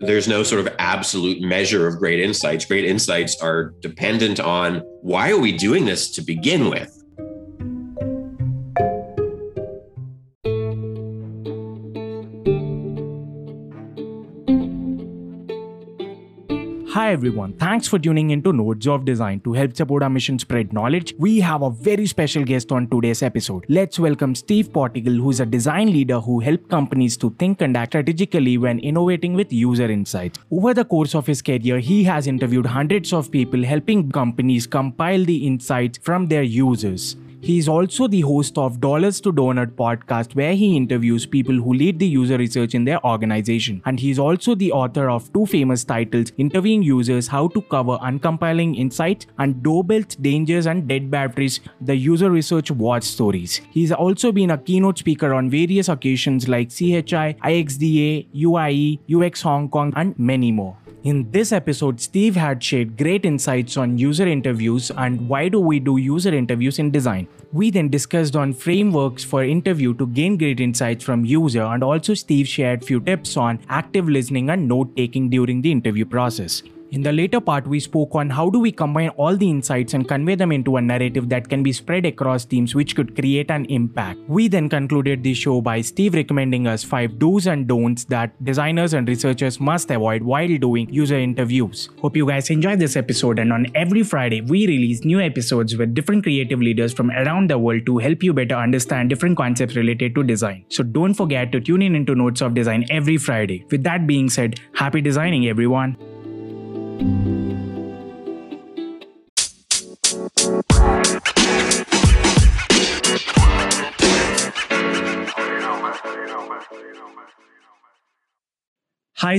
there's no sort of absolute measure of great insights. Great insights are dependent on why are we doing this to begin with? Hi everyone, thanks for tuning into Nodes of Design. To help support our mission spread knowledge, we have a very special guest on today's episode. Let's welcome Steve Portigal, who's a design leader who helps companies to think and act strategically when innovating with user insights. Over the course of his career, he has interviewed hundreds of people helping companies compile the insights from their users. He is also the host of Dollars to Donut podcast, where he interviews people who lead the user research in their organization. And he is also the author of two famous titles Interviewing Users, How to Uncover Compelling Insights, and Doorbells, Dangers, and Dead Batteries, the user research war stories. He's also been a keynote speaker on various occasions like CHI, IXDA, UIE, UX Hong Kong, and many more. In this episode, Steve had shared great insights on user interviews and why do we do user interviews in design. We then discussed on frameworks for interview to gain great insights from user and also Steve shared few tips on active listening and note taking during the interview process. In the later part, we spoke on how do we combine all the insights and convey them into a narrative that can be spread across teams which could create an impact. We then concluded the show by Steve recommending us 5 do's and don'ts that designers and researchers must avoid while doing user interviews. Hope you guys enjoyed this episode and on every Friday we release new episodes with different creative leaders from around the world to help you better understand different concepts related to design. So don't forget to tune in into Notes of Design every Friday. With that being said, happy designing everyone. Hi,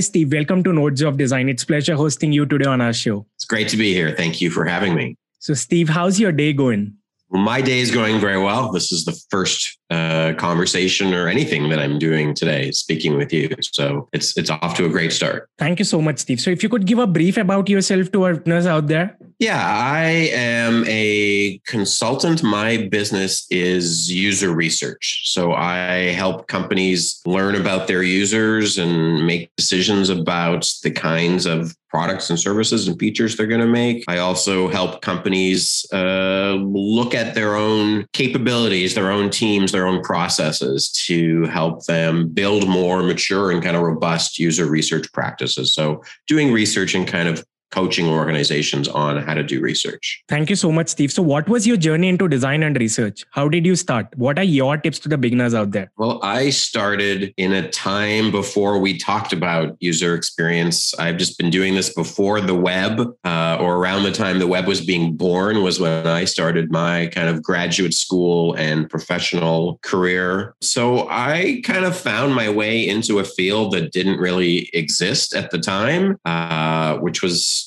Steve. Welcome to Nodes of Design. It's pleasure hosting you today on our show. It's great to be here. Thank you for having me. So, Steve, how's your day going? My day is going very well. This is the first uh, conversation or anything that I'm doing today, speaking with you. So it's it's off to a great start. Thank you so much, Steve. So if you could give a brief about yourself to our listeners out there. Yeah, I am a consultant. My business is user research. So I help companies learn about their users and make decisions about the kinds of products and services and features they're going to make. I also help companies uh, look at their own capabilities, their own teams, their their own processes to help them build more mature and kind of robust user research practices. So doing research and kind of coaching organizations on how to do research. Thank you so much, Steve. So, what was your journey into design and research? How did you start? What are your tips to the beginners out there? Well, I started in a time before we talked about user experience. I've just been doing this before the web, uh, or around the time the web was being born, was when I started my kind of graduate school and professional career. So, I kind of found my way into a field that didn't really exist at the time, uh, which was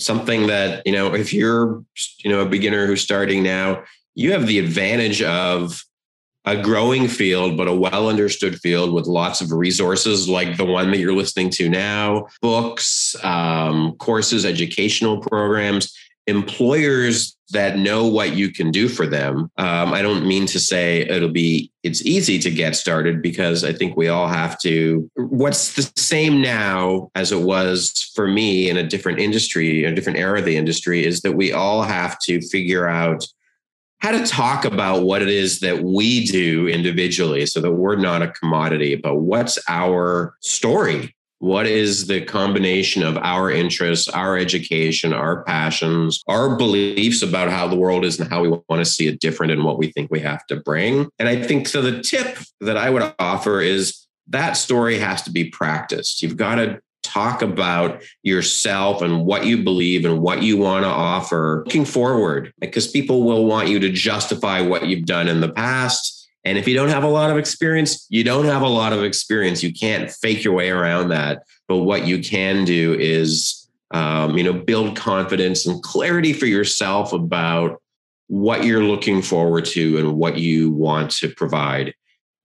something that, you know, if you're, you know, a beginner who's starting now, you have the advantage of a growing field, but a well understood field with lots of resources like the one that you're listening to now books, um, courses, educational programs employers that know what you can do for them. Um, I don't mean to say it'll be it's easy to get started because I think we all have to. What's the same now as it was for me in a different industry, a different era of the industry, is that we all have to figure out how to talk about what it is that we do individually so that we're not a commodity, but what's our story what is the combination of our interests, our education, our passions, our beliefs about how the world is and how we want to see it different and what we think we have to bring? And I think so. The tip that I would offer is that story has to be practiced. You've got to talk about yourself and what you believe and what you want to offer looking forward because people will want you to justify what you've done in the past and if you don't have a lot of experience, you don't have a lot of experience. You can't fake your way around that. But what you can do is, um, you know, build confidence and clarity for yourself about what you're looking forward to and what you want to provide.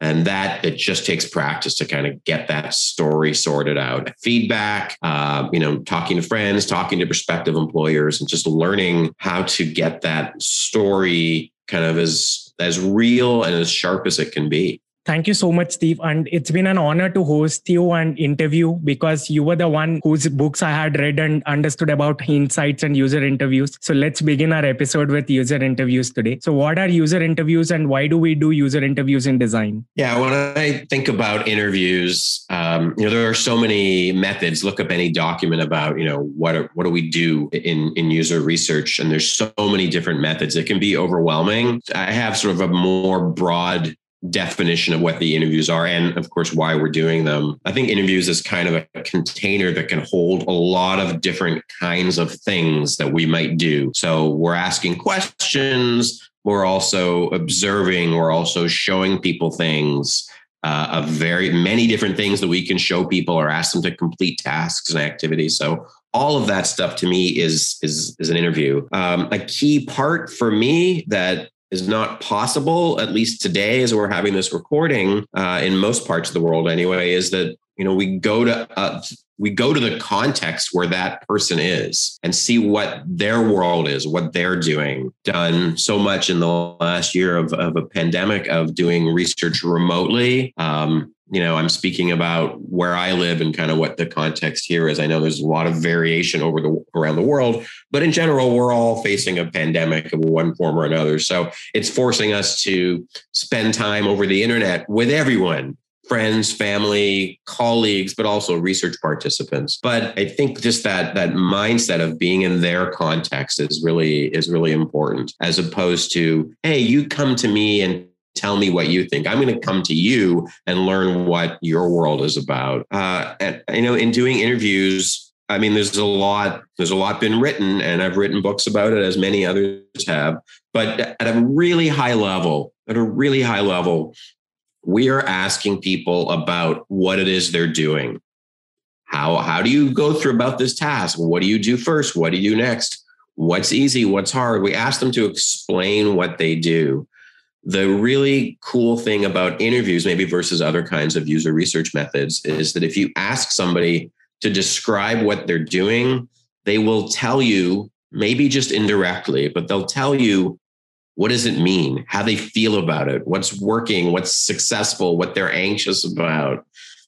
And that it just takes practice to kind of get that story sorted out. Feedback, uh, you know, talking to friends, talking to prospective employers, and just learning how to get that story kind of as as real and as sharp as it can be. Thank you so much, Steve. And it's been an honor to host you and interview because you were the one whose books I had read and understood about insights and user interviews. So let's begin our episode with user interviews today. So, what are user interviews and why do we do user interviews in design? Yeah, when I think about interviews, um, you know, there are so many methods. Look up any document about, you know, what are, what do we do in in user research, and there's so many different methods. It can be overwhelming. I have sort of a more broad definition of what the interviews are and of course why we're doing them. I think interviews is kind of a container that can hold a lot of different kinds of things that we might do. So we're asking questions, we're also observing, we're also showing people things. Uh, of very many different things that we can show people or ask them to complete tasks and activities. So all of that stuff to me is is is an interview. Um, a key part for me that is not possible, at least today, as we're having this recording uh, in most parts of the world anyway, is that you know we go to uh, we go to the context where that person is and see what their world is, what they're doing. Done so much in the last year of, of a pandemic of doing research remotely. Um, you know, I'm speaking about where I live and kind of what the context here is. I know there's a lot of variation over the around the world, but in general, we're all facing a pandemic of one form or another. So it's forcing us to spend time over the internet with everyone friends, family, colleagues, but also research participants. But I think just that that mindset of being in their context is really is really important, as opposed to, hey, you come to me and tell me what you think. I'm going to come to you and learn what your world is about. Uh, and you know, in doing interviews, I mean, there's a lot. There's a lot been written, and I've written books about it, as many others have. But at a really high level, at a really high level, we are asking people about what it is they're doing. How how do you go through about this task? What do you do first? What do you do next? What's easy? What's hard? We ask them to explain what they do the really cool thing about interviews, maybe versus other kinds of user research methods, is that if you ask somebody to describe what they're doing, they will tell you, maybe just indirectly, but they'll tell you what does it mean, how they feel about it, what's working, what's successful, what they're anxious about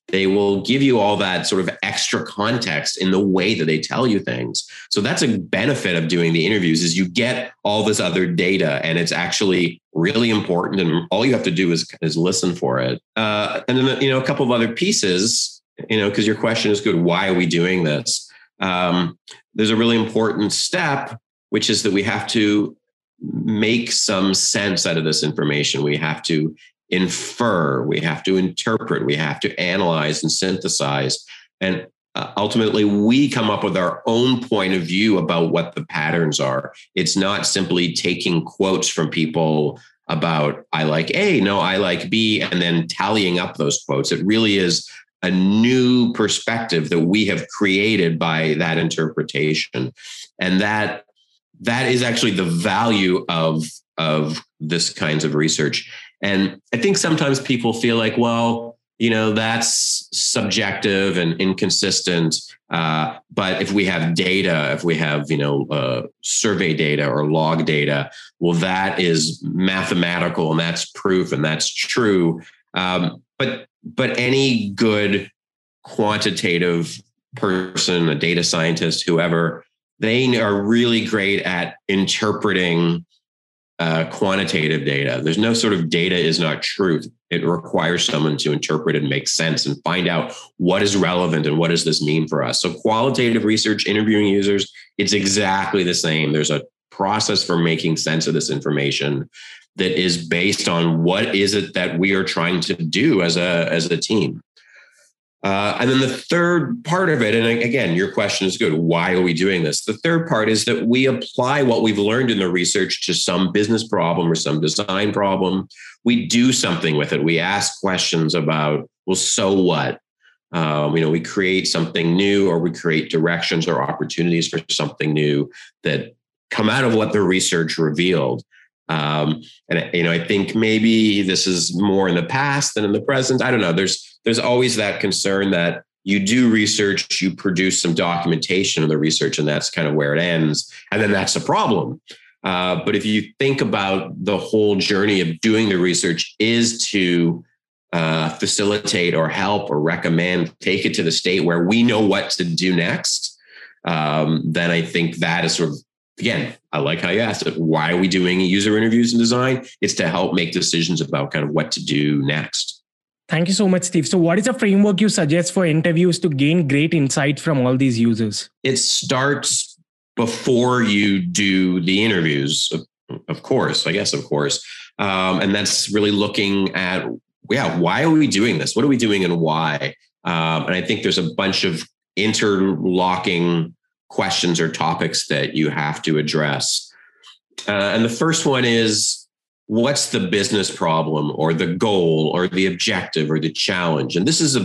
they will give you all that sort of extra context in the way that they tell you things. So that's a benefit of doing the interviews is you get all this other data and it's actually really important and all you have to do is, is listen for it. Uh, and then you know a couple of other pieces you know because your question is good why are we doing this? Um, there's a really important step which is that we have to make some sense out of this information. We have to infer, we have to interpret, we have to analyze and synthesize. And uh, ultimately, we come up with our own point of view about what the patterns are. It's not simply taking quotes from people about, I like A, no, I like B, and then tallying up those quotes. It really is a new perspective that we have created by that interpretation. And that that is actually the value of of this kinds of research and I think sometimes people feel like, well, you know, that's subjective and inconsistent. Uh, but if we have data, if we have, you know, uh, survey data or log data, well, that is mathematical and that's proof and that's true. Um, but but any good quantitative person, a data scientist, whoever, they are really great at interpreting uh, quantitative data. There's no sort of data is not truth. It requires someone to interpret and make sense and find out what is relevant and what does this mean for us. So qualitative research, interviewing users, it's exactly the same. There's a process for making sense of this information that is based on what is it that we are trying to do as a as a team. Uh, and then the third part of it, and again, your question is good. Why are we doing this? The third part is that we apply what we've learned in the research to some business problem or some design problem. We do something with it. We ask questions about, well, so what? Um, you know, we create something new or we create directions or opportunities for something new that come out of what the research revealed. Um, and you know, I think maybe this is more in the past than in the present. I don't know. There's there's always that concern that you do research, you produce some documentation of the research, and that's kind of where it ends. And then that's a problem. Uh, but if you think about the whole journey of doing the research is to uh, facilitate or help or recommend, take it to the state where we know what to do next, um, then I think that is sort of again, I like how you asked it. Why are we doing user interviews and design? It's to help make decisions about kind of what to do next. Thank you so much, Steve. So, what is a framework you suggest for interviews to gain great insight from all these users? It starts before you do the interviews, of course, I guess, of course. Um, and that's really looking at, yeah, why are we doing this? What are we doing and why? Um, and I think there's a bunch of interlocking questions or topics that you have to address. Uh, and the first one is what's the business problem or the goal or the objective or the challenge? And this is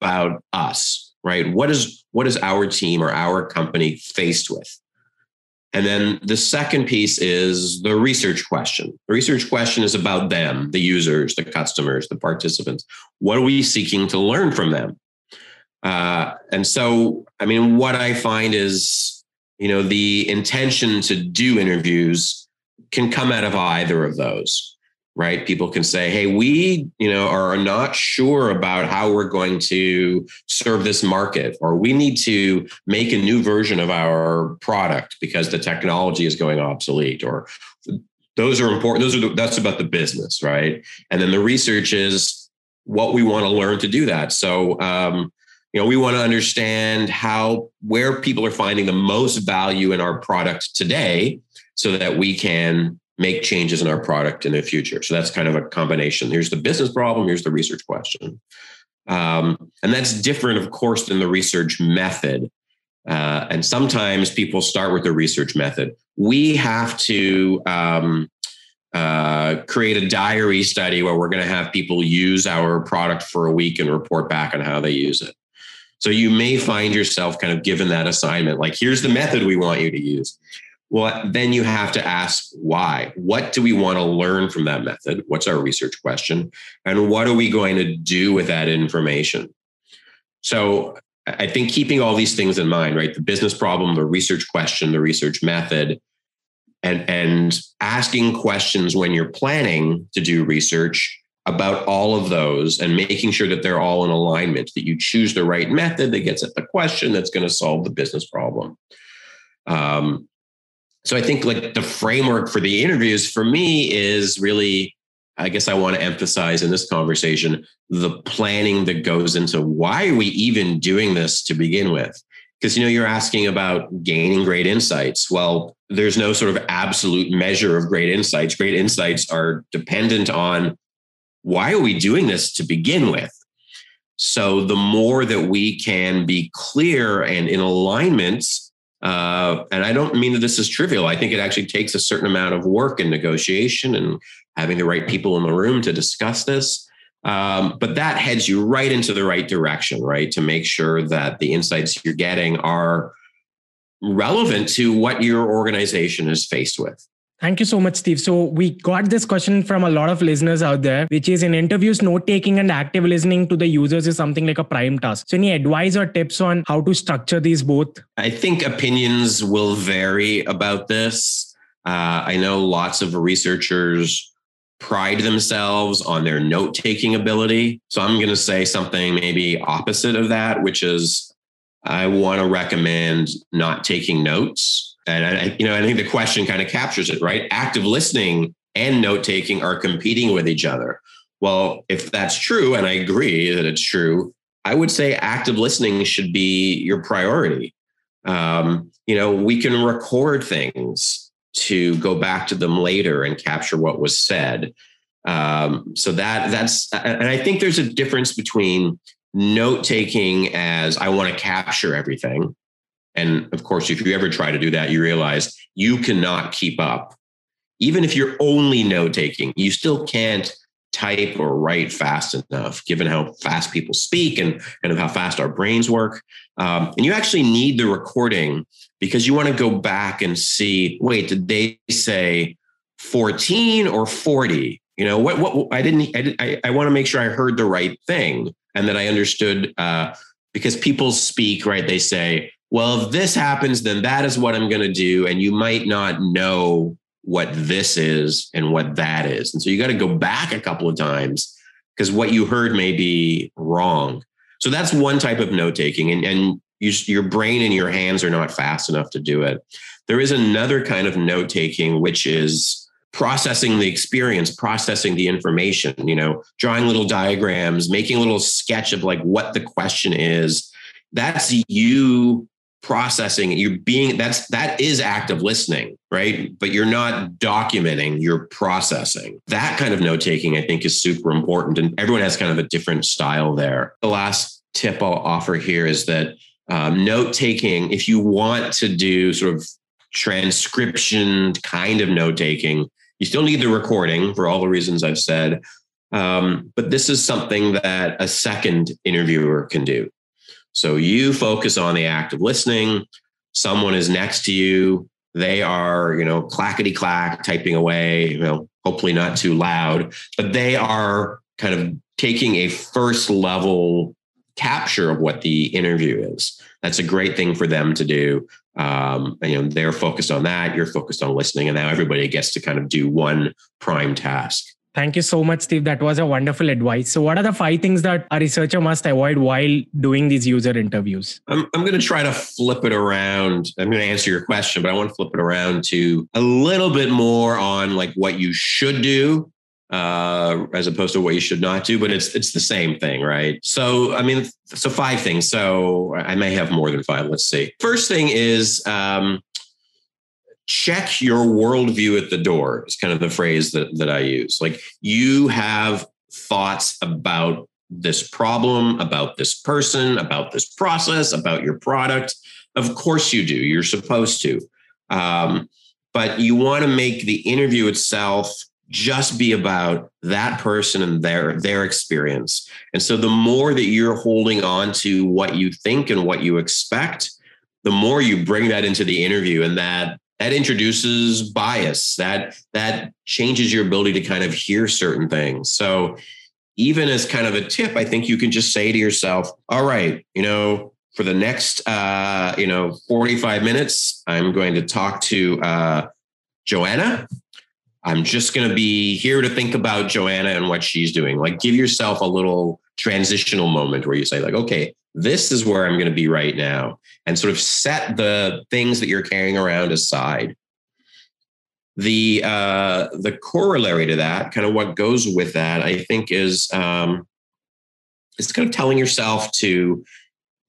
about us, right? What is what is our team or our company faced with? And then the second piece is the research question. The research question is about them, the users, the customers, the participants. What are we seeking to learn from them? Uh, and so, I mean, what I find is, you know, the intention to do interviews can come out of either of those, right? People can say, hey, we, you know, are not sure about how we're going to serve this market, or we need to make a new version of our product because the technology is going obsolete, or those are important. Those are the, that's about the business, right? And then the research is what we want to learn to do that. So, um, you know we want to understand how where people are finding the most value in our product today so that we can make changes in our product in the future. So that's kind of a combination. Here's the business problem here's the research question. Um, and that's different of course than the research method. Uh, and sometimes people start with the research method. We have to um, uh, create a diary study where we're going to have people use our product for a week and report back on how they use it so you may find yourself kind of given that assignment, like, here's the method we want you to use. Well, then you have to ask why. What do we want to learn from that method? What's our research question? And what are we going to do with that information? So I think keeping all these things in mind, right? The business problem, the research question, the research method, and, and asking questions when you're planning to do research about all of those and making sure that they're all in alignment, that you choose the right method that gets at the question that's going to solve the business problem. Um, so I think like the framework for the interviews for me is really, I guess I want to emphasize in this conversation the planning that goes into why are we even doing this to begin with? Because you know you're asking about gaining great insights. Well, there's no sort of absolute measure of great insights. Great insights are dependent on why are we doing this to begin with? So the more that we can be clear and in alignment, uh, and I don't mean that this is trivial. I think it actually takes a certain amount of work and negotiation and having the right people in the room to discuss this. Um, but that heads you right into the right direction, right? To make sure that the insights you're getting are relevant to what your organization is faced with. Thank you so much, Steve. So we got this question from a lot of listeners out there, which is in interviews, note taking and active listening to the users is something like a prime task. So any advice or tips on how to structure these both? I think opinions will vary about this. Uh, I know lots of researchers pride themselves on their note taking ability. So I'm going to say something maybe opposite of that, which is I want to recommend not taking notes and I, you know, I think the question kind of captures it, right? Active listening and note taking are competing with each other. Well, if that's true, and I agree that it's true, I would say active listening should be your priority. Um, you know, we can record things to go back to them later and capture what was said. Um, so that that's, and I think there's a difference between note taking as I want to capture everything and of course, if you ever try to do that, you realize you cannot keep up. Even if you're only note taking, you still can't type or write fast enough, given how fast people speak and kind of how fast our brains work. Um, and you actually need the recording because you want to go back and see wait, did they say 14 or 40? You know, what, what I didn't, I, did, I, I want to make sure I heard the right thing and that I understood uh, because people speak, right? They say, well, if this happens, then that is what I'm going to do. And you might not know what this is and what that is. And so you got to go back a couple of times because what you heard may be wrong. So that's one type of note taking, and, and you, your brain and your hands are not fast enough to do it. There is another kind of note taking, which is processing the experience, processing the information, you know, drawing little diagrams, making a little sketch of like what the question is. That's you processing you're being that's that is active listening right? But you're not documenting you're processing. That kind of note taking i think is super important and everyone has kind of a different style there. The last tip i'll offer here is that um, note taking if you want to do sort of transcription kind of note taking you still need the recording for all the reasons i've said. Um, but this is something that a second interviewer can do so you focus on the act of listening. Someone is next to you. They are, you know, clackety clack typing away, you know, hopefully not too loud, but they are kind of taking a first level capture of what the interview is. That's a great thing for them to do. Um, and, you know, they're focused on that. You're focused on listening, and now everybody gets to kind of do one prime task. Thank you so much, Steve. That was a wonderful advice. So, what are the five things that a researcher must avoid while doing these user interviews? I'm, I'm going to try to flip it around. I'm going to answer your question, but I want to flip it around to a little bit more on like what you should do uh, as opposed to what you should not do, but it's it's the same thing, right? So, I mean, so five things. So I may have more than five. Let's see. First thing is um, check your worldview at the door is kind of the phrase that, that I use. Like you have thoughts about this problem, about this person, about this process, about your product. Of course you do. You're supposed to. Um, but you want to make the interview itself just be about that person and their their experience. And so the more that you're holding on to what you think and what you expect, the more you bring that into the interview and that that introduces bias that that changes your ability to kind of hear certain things. So even as kind of a tip i think you can just say to yourself all right you know for the next uh you know 45 minutes i'm going to talk to uh joanna. I'm just going to be here to think about joanna and what she's doing. Like give yourself a little transitional moment where you say like okay this is where I'm going to be right now, and sort of set the things that you're carrying around aside. The uh, the corollary to that, kind of what goes with that, I think, is um, it's kind of telling yourself to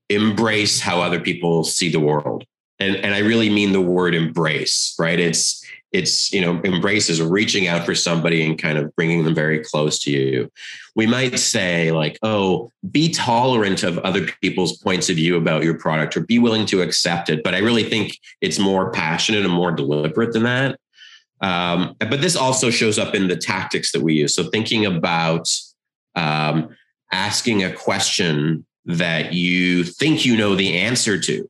embrace how other people see the world, and and I really mean the word embrace, right? It's it's you know embraces reaching out for somebody and kind of bringing them very close to you. We might say like oh be tolerant of other people's points of view about your product or be willing to accept it. But i really think it's more passionate and more deliberate than that. Um, but this also shows up in the tactics that we use. So thinking about um, asking a question that you think you know the answer to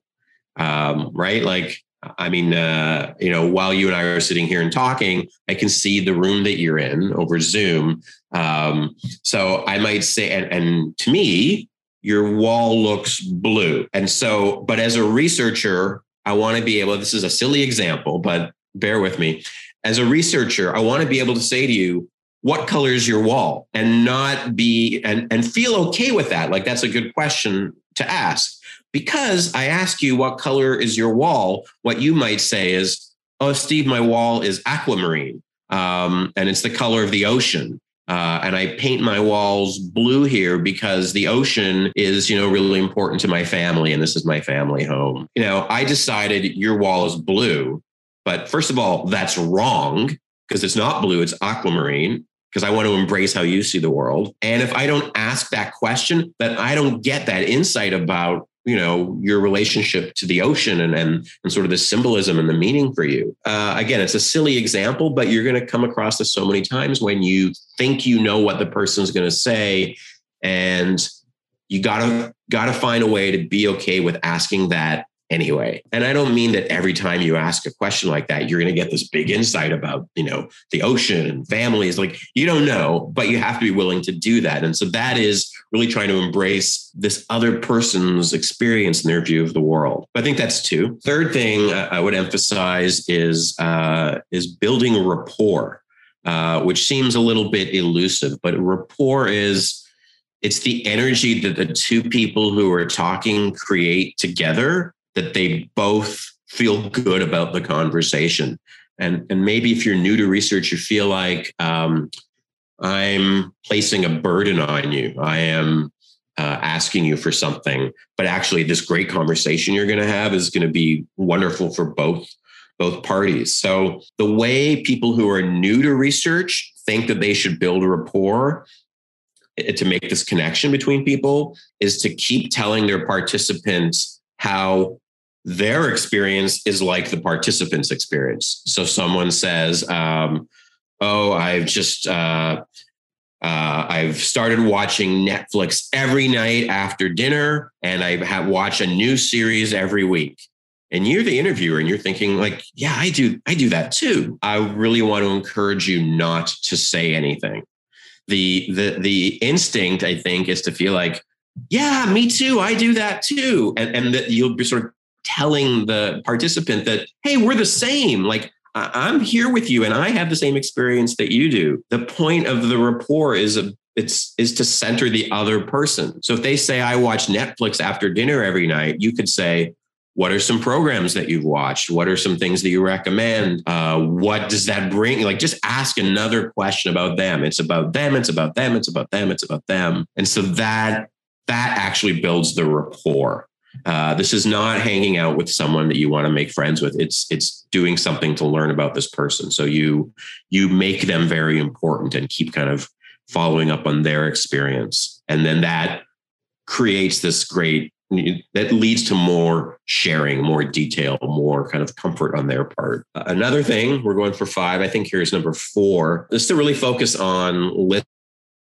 um, right like I mean, uh, you know, while you and I are sitting here and talking, I can see the room that you're in over Zoom. Um, so I might say, and, and to me, your wall looks blue. And so, but as a researcher, I want to be able, this is a silly example, but bear with me. As a researcher, I want to be able to say to you, what color is your wall and not be and and feel okay with that like that's a good question to ask because I ask you what color is your wall, what you might say is, "Oh, Steve, my wall is aquamarine, um, and it's the color of the ocean." Uh, and I paint my walls blue here because the ocean is, you know, really important to my family, and this is my family home. You know, I decided your wall is blue, but first of all, that's wrong because it's not blue; it's aquamarine because I want to embrace how you see the world. And if I don't ask that question, then I don't get that insight about you know your relationship to the ocean and and, and sort of the symbolism and the meaning for you. Uh, again it's a silly example but you're going to come across this so many times when you think you know what the person's going to say and you gotta gotta find a way to be okay with asking that anyway. And I don't mean that every time you ask a question like that, you're going to get this big insight about, you know, the ocean and families. Like you don't know, but you have to be willing to do that. And so that is really trying to embrace this other person's experience and their view of the world. I think that's two. Third thing I would emphasize is uh, is building rapport. uh, which seems a little bit elusive, but rapport is it's the energy that the two people who are talking create together that they both feel good about the conversation. And, and maybe if you're new to research, you feel like um, I'm placing a burden on you. I am uh, asking you for something, but actually, this great conversation you're going to have is going to be wonderful for both both parties. So the way people who are new to research think that they should build a rapport eh, to make this connection between people is to keep telling their participants how their experience is like the participant's experience. So someone says, um, "Oh, I've just uh, uh, I've started watching Netflix every night after dinner, and I have watch a new series every week." And you're the interviewer, and you're thinking like, "Yeah, I do. I do that too." I really want to encourage you not to say anything. the the The instinct, I think, is to feel like, "Yeah, me too. I do that too," and and that you'll be sort of telling the participant that, "Hey, we're the same." Like I'm here with you and I have the same experience that you do. The point of the rapport is a, it's is to center the other person. So if they say I watch Netflix after dinner every night, you could say, what are some programs that you've watched? What are some things that you recommend? Uh, what does that bring? Like, just ask another question about them. It's about them. It's about them. It's about them. It's about them. And so that that actually builds the rapport. Uh, this is not hanging out with someone that you want to make friends with. It's it's doing something to learn about this person. So you you make them very important and keep kind of following up on their experience, and then that creates this great that leads to more sharing, more detail, more kind of comfort on their part. Another thing, we're going for five. I think here's number four, is to really focus on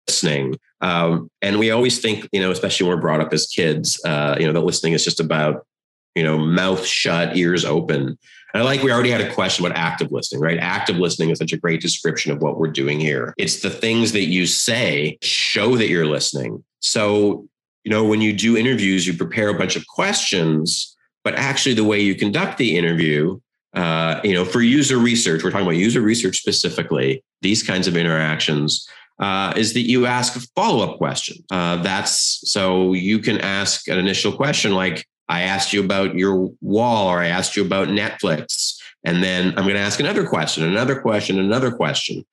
listening. Um, and we always think, you know, especially when we're brought up as kids, uh, you know, that listening is just about, you know, mouth shut, ears open. And I like we already had a question about active listening, right? Active listening is such a great description of what we're doing here. It's the things that you say show that you're listening. So, you know, when you do interviews, you prepare a bunch of questions, but actually the way you conduct the interview uh, you know, for user research, we're talking about user research specifically, these kinds of interactions uh, is that you ask a follow up question. Uh, that's so you can ask an initial question like, I asked you about your wall, or I asked you about Netflix. And then I'm going to ask another question, another question, another question.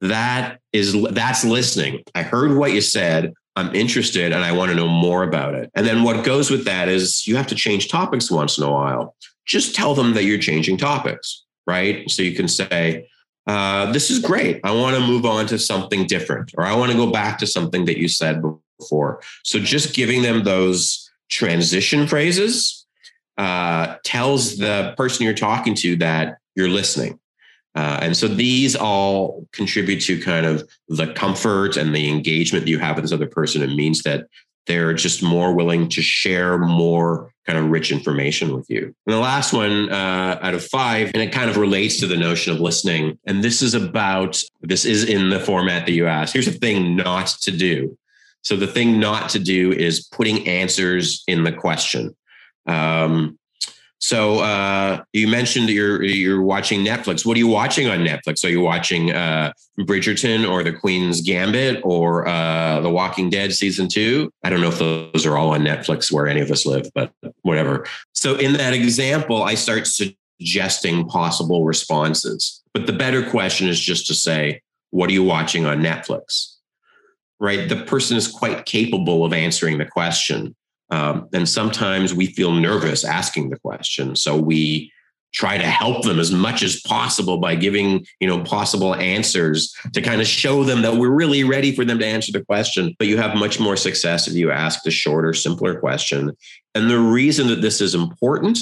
That is, that's listening. I heard what you said. I'm interested and I want to know more about it. And then what goes with that is you have to change topics once in a while. Just tell them that you're changing topics, right? So you can say, uh, this is great. I want to move on to something different, or I want to go back to something that you said before. So just giving them those transition phrases uh, tells the person you're talking to that you're listening. Uh, and so these all contribute to kind of the comfort and the engagement that you have with this other person. It means that they're just more willing to share more kind of rich information with you. And the last one uh, out of five, and it kind of relates to the notion of listening. And this is about, this is in the format that you asked. Here's a thing not to do. So the thing not to do is putting answers in the question. Um, so uh, you mentioned that you're you're watching Netflix. What are you watching on Netflix? Are you watching uh, Bridgerton or The Queen's Gambit or uh, The Walking Dead season two? I don't know if those are all on Netflix where any of us live, but whatever. So in that example, I start suggesting possible responses. But the better question is just to say, "What are you watching on Netflix?" Right? The person is quite capable of answering the question um, and sometimes we feel nervous asking the question. So we try to help them as much as possible by giving you know possible answers to kind of show them that we're really ready for them to answer the question. But you have much more success if you ask the shorter simpler question. And the reason that this is important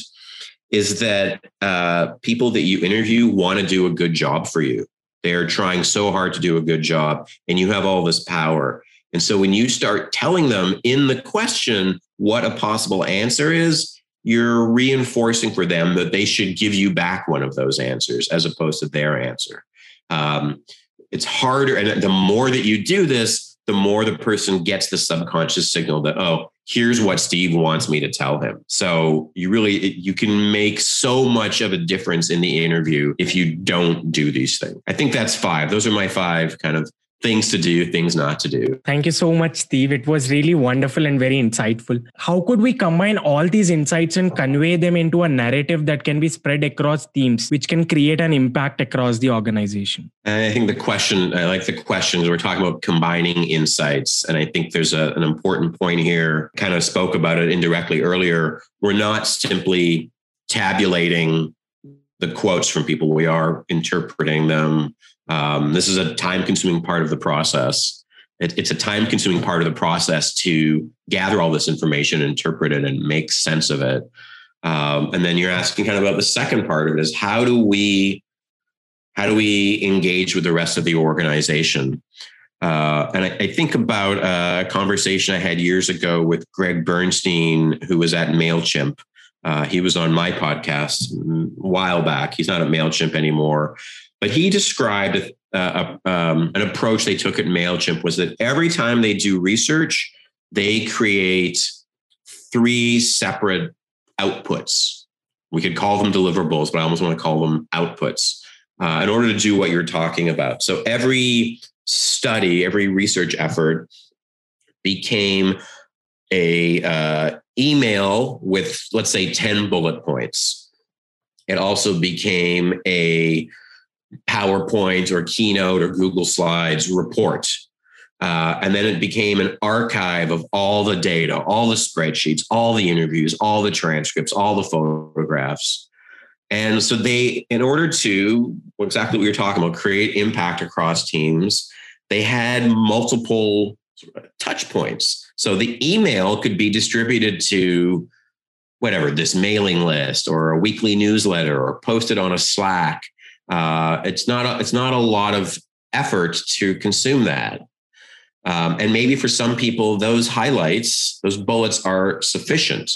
is that uh, people that you interview want to do a good job for you. They're trying so hard to do a good job and you have all this power. And so when you start telling them in the question what a possible answer is, you're reinforcing for them that they should give you back one of those answers as opposed to their answer. Um, it's harder. And the more that you do this, the more the person gets the subconscious signal that, oh, here's what Steve wants me to tell him. So you really you can make so much of a difference in the interview if you don't do these things. I think that's five. Those are my five kind of things to do, things not to do. Thank you so much, Steve. It was really wonderful and very insightful. How could we combine all these insights and convey them into a narrative that can be spread across teams, which can create an impact across the organization? I think the question, I like the questions. We're talking about combining insights. And I think there's a, an important point here, kind of spoke about it indirectly earlier. We're not simply tabulating the quotes from people, we are interpreting them um, this is a time consuming part of the process. It, it's a time consuming part of the process to gather all this information, interpret it, and make sense of it. Um, and then you're asking kind of about the second part of it is how do we how do we engage with the rest of the organization? Uh, and I, I, think about a conversation I had years ago with Greg Bernstein, who was at MailChimp. Uh, he was on my podcast a while back. He's not at MailChimp anymore. But he described uh, um, an approach they took at MailChimp was that every time they do research, they create three separate outputs. We could call them deliverables, but I almost want to call them outputs uh, in order to do what you're talking about. So every study, every research effort became a uh, email with, let's say, 10 bullet points. It also became a PowerPoint or Keynote or Google Slides report. Uh, and then it became an archive of all the data, all the spreadsheets, all the interviews, all the transcripts, all the photographs. And so they, in order to exactly what you're talking about, create impact across teams, they had multiple touch points. So the email could be distributed to whatever, this mailing list or a weekly newsletter or posted on a Slack uh, it's not a, it's not a lot of effort to consume that. Um, and maybe for some people, those highlights, those bullets are sufficient.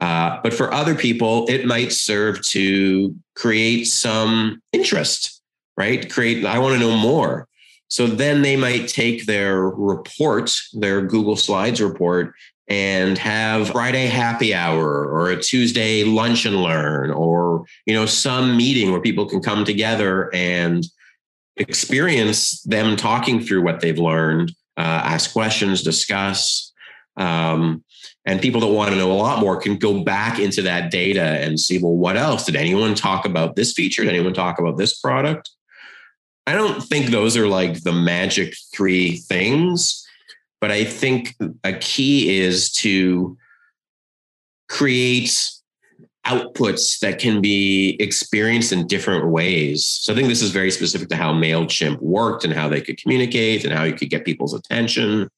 Uh, but for other people, it might serve to create some interest, right? Create, I want to know more. So then they might take their report, their Google Slides report, and have Friday happy hour or a Tuesday lunch and learn or you know some meeting where people can come together and experience them talking through what they've learned, uh, ask questions, discuss. Um, and people that want to know a lot more can go back into that data and see, well, what else? Did anyone talk about this feature? Did anyone talk about this product? I don't think those are like the magic three things but I think a key is to create outputs that can be experienced in different ways. So I think this is very specific to how MailChimp worked and how they could communicate and how you could get people's attention.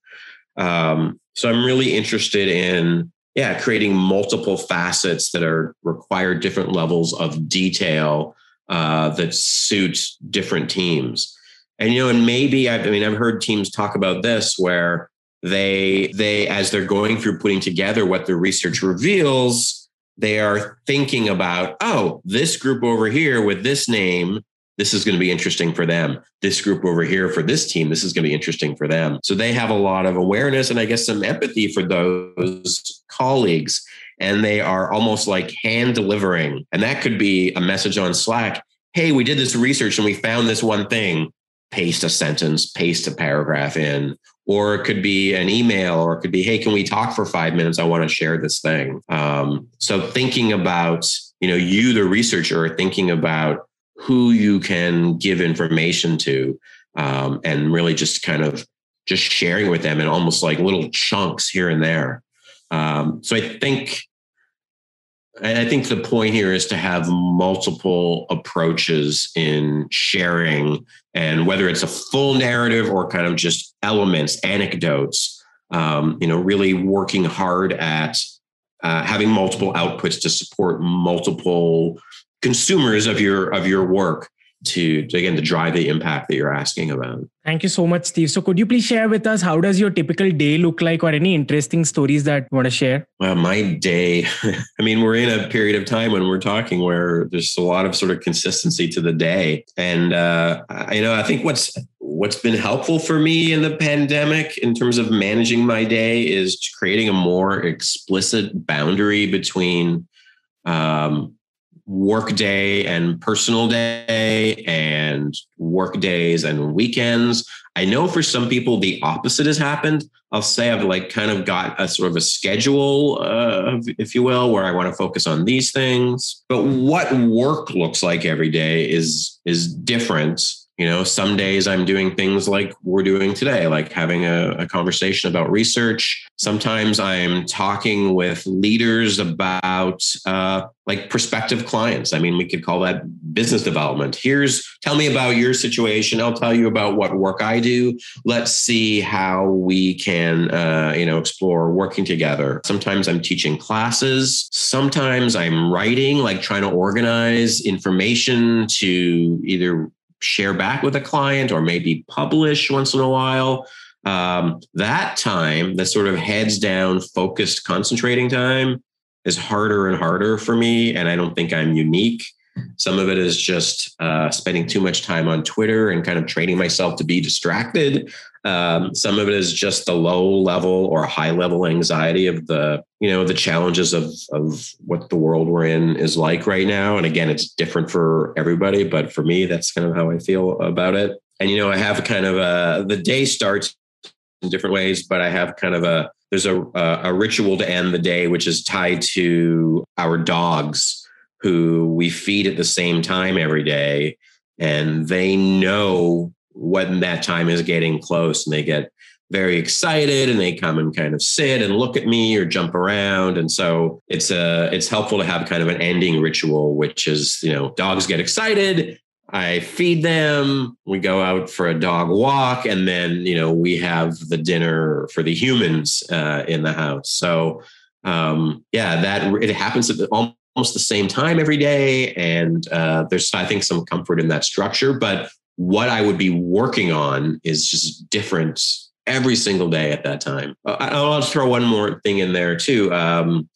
Um, so I'm really interested in, yeah, creating multiple facets that are require different levels of detail uh, that suit different teams. And you know, and maybe I've, I mean, I've heard teams talk about this where they they as they're going through putting together what the research reveals they are thinking about oh this group over here with this name this is going to be interesting for them. This group over here for this team this is going to be interesting for them. So they have a lot of awareness and i guess some empathy for those colleagues. And they are almost like hand delivering. And that could be a message on slack. Hey we did this research and we found this one thing paste a sentence paste a paragraph in or it could be an email or it could be hey can we talk for five minutes? I want to share this thing. Um, so thinking about you know you the researcher thinking about who you can give information to um, and really just kind of just sharing with them in almost like little chunks here and there. Um, so i think I think the point here is to have multiple approaches in sharing, and whether it's a full narrative or kind of just elements, anecdotes. Um, you know, really working hard at uh, having multiple outputs to support multiple consumers of your of your work to, to again to drive the impact that you're asking about. Thank you so much, Steve. So could you please share with us how does your typical day look like or any interesting stories that you want to share? Well, my day, I mean, we're in a period of time when we're talking where there's a lot of sort of consistency to the day. And uh, you know, I think what's what's been helpful for me in the pandemic in terms of managing my day is creating a more explicit boundary between um, work day and personal day and work days and weekends. I know for some people the opposite has happened. I'll say I've like kind of got a sort of a schedule, uh, if you will, where I want to focus on these things. But what work looks like every day is is different you know some days i'm doing things like we're doing today like having a, a, conversation about research. Sometimes i'm talking with leaders about uh, like prospective clients. I mean we could call that business development. Here's tell me about your situation. I'll tell you about what work i do. Let's see how we can uh, you know explore working together. Sometimes i'm teaching classes. Sometimes i'm writing like trying to organize information to either share back with a client or maybe publish once in a while. Um, that time, the sort of heads down, focused, concentrating time is harder and harder for me. And I don't think I'm unique. Some of it is just uh, spending too much time on Twitter and kind of training myself to be distracted. Um, some of it is just the low level or high level anxiety of the, you know, the challenges of of what the world we're in is like right now. And again, it's different for everybody, but for me, that's kind of how I feel about it. And you know, I have kind of a the day starts in different ways, but I have kind of a there's a a ritual to end the day, which is tied to our dogs who we feed at the same time every day and they know when that time is getting close and they get very excited and they come and kind of sit and look at me or jump around. And so it's a uh, it's helpful to have kind of an ending ritual which is you know dogs get excited i feed them we go out for a dog walk and then you know we have the dinner for the humans uh, in the house. So um, yeah that it happens at the, almost the same time every day. And uh, there's, I think, some comfort in that structure. But what I would be working on is just different every single day at that time. Uh, I'll just throw one more thing in there too. Um,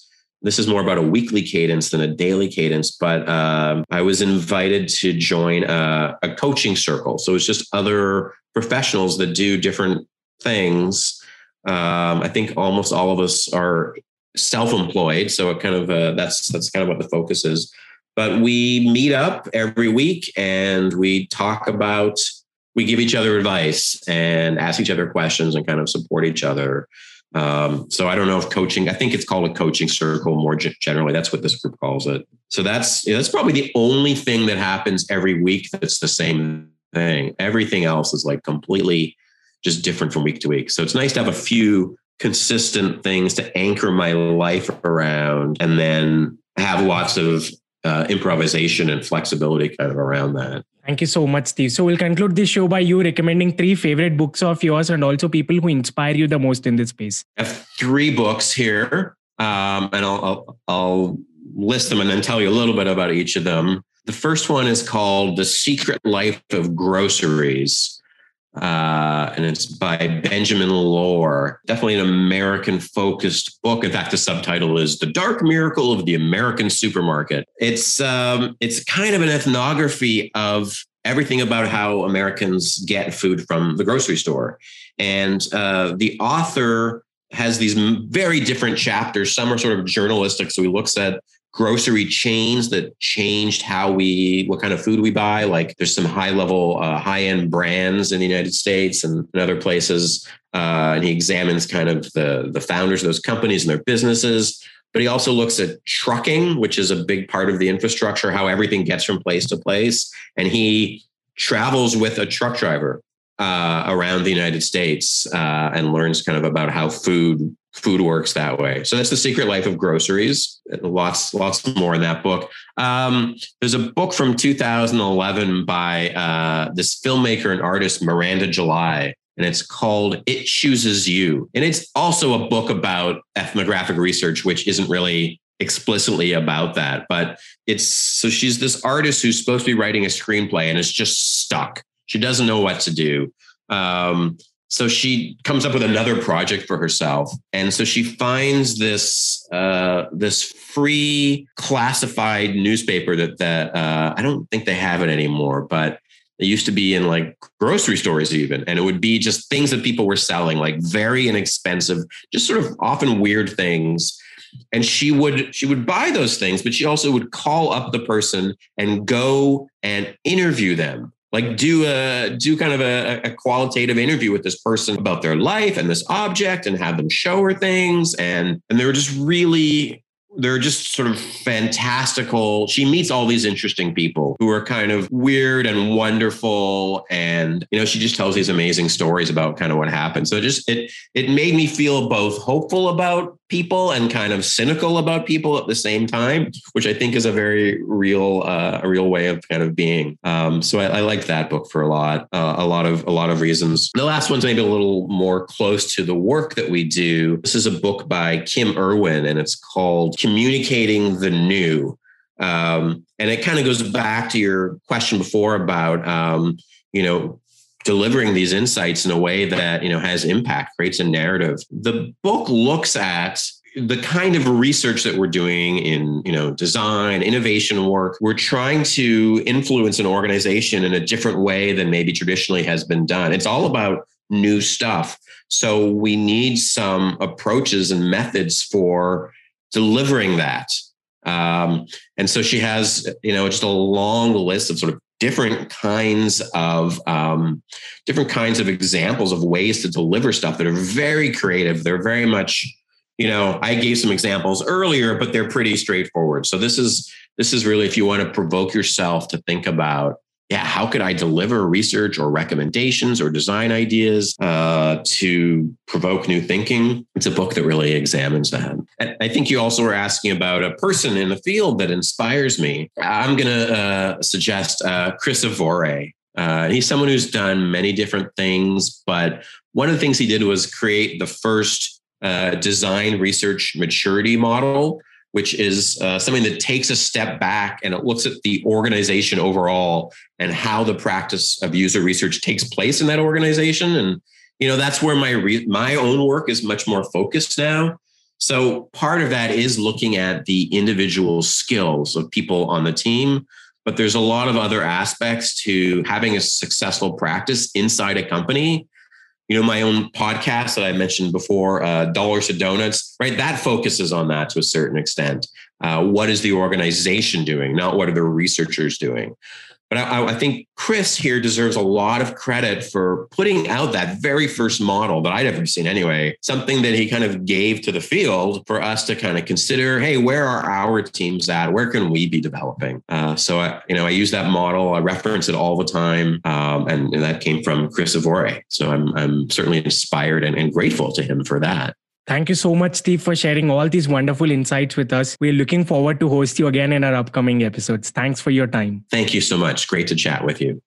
this is more about a weekly cadence than a daily cadence, but uh, I was invited to join a, a coaching circle. So it's just other professionals that do different things. Um, I think almost all of us are self-employed, so it kind of uh, that's that's kind of what the focus is. But we meet up every week and we talk about we give each other advice and ask each other questions and kind of support each other. Um, so I don't know if coaching. I think it's called a coaching circle more generally. That's what this group calls it. So that's that's probably the only thing that happens every week that's the same thing. Everything else is like completely just different from week to week. So it's nice to have a few consistent things to anchor my life around and then have lots of uh, improvisation and flexibility kind of around that. Thank you so much, Steve. So we'll conclude this show by you recommending three favorite books of yours and also people who inspire you the most in this space. I have three books here, um, and I'll, I'll, I'll list them and then tell you a little bit about each of them. The first one is called The Secret Life of Groceries uh, and it's by Benjamin Lorr. Definitely an American focused book. In fact, the subtitle is "The Dark Miracle of the American Supermarket." It's um, it's kind of an ethnography of everything about how Americans get food from the grocery store, and uh, the author has these very different chapters. Some are sort of journalistic, so he looks at grocery chains that changed how we what kind of food we buy. Like there's some high level uh, high end brands in the united states and other places. Uh, and he examines kind of the the founders of those companies and their businesses. But he also looks at trucking which is a big part of the infrastructure how everything gets from place to place. And he travels with a truck driver uh, around the united states uh, and learns kind of about how food food works that way. So that's the secret life of groceries. Lots, lots more in that book. Um, there's a book from 2011 by uh, this filmmaker and artist Miranda July, and it's called "It Chooses You." And it's also a book about ethnographic research, which isn't really explicitly about that, but it's so she's this artist who's supposed to be writing a screenplay and is just stuck. She doesn't know what to do. Um, so she comes up with another project for herself and so she finds this uh, this free classified newspaper that that uh, i don't think they have it anymore but It used to be in like grocery stores, even, and it would be just things that people were selling, like very inexpensive, just sort of often weird things. And she would she would buy those things, but she also would call up the person and go and interview them like do a do kind of a, a, qualitative interview with this person about their life and this object and have them show her things and and they were just really they're just sort of fantastical. She meets all these interesting people who are kind of weird and wonderful. And, you know, she just tells these amazing stories about kind of what happened. So it just it it made me feel both hopeful about people and kind of cynical about people at the same time, which I think is a very real uh, a real way of kind of being. Um, so I, I like that book for a lot, uh, a lot of a lot of reasons. The last one's maybe a little more close to the work that we do. This is a book by Kim Erwin, and it's called "Communicating the New." Um, and it kind of goes back to your question before about um, you know delivering these insights in a way that you know has impact creates a narrative. The book looks at the kind of research that we're doing in you know design innovation work. We're trying to influence an organization in a different way than maybe traditionally has been done. It's all about new stuff. So we need some approaches and methods for delivering that. Um, and so she has you know just a long list of sort of different kinds of um, different kinds of examples of ways to deliver stuff that are very creative. They're very much, you know, I gave some examples earlier, but they're pretty straightforward. So this is this is really if you want to provoke yourself to think about yeah, how could I deliver research or recommendations or design ideas uh, to provoke new thinking? It's a book that really examines that. And I think you also were asking about a person in the field that inspires me. I'm going to uh, suggest uh, Chris Avore. Uh, he's someone who's done many different things, but one of the things he did was create the first uh, design research maturity model which is uh, something that takes a step back and it looks at the organization overall and how the practice of user research takes place in that organization. And you know that's where my re- my own work is much more focused now. So part of that is looking at the individual skills of people on the team, but there's a lot of other aspects to having a successful practice inside a company you know my own podcast that i mentioned before uh, dollars to donuts right? That focuses on that to a certain extent. Uh, what is the organization doing not what are the researchers doing but I, I, think Chris here deserves a lot of credit for putting out that very first model that I'd ever seen anyway, something that he kind of gave to the field for us to kind of consider, hey, where are our teams at? Where can we be developing? Uh, so, I, you know, I use that model. I reference it all the time. Um, and, and, that came from Chris Avore. So I'm, I'm certainly inspired and, and grateful to him for that. Thank you so much, Steve, for sharing all these wonderful insights with us. We're looking forward to host you again in our upcoming episodes. Thanks for your time. Thank you so much. Great to chat with you.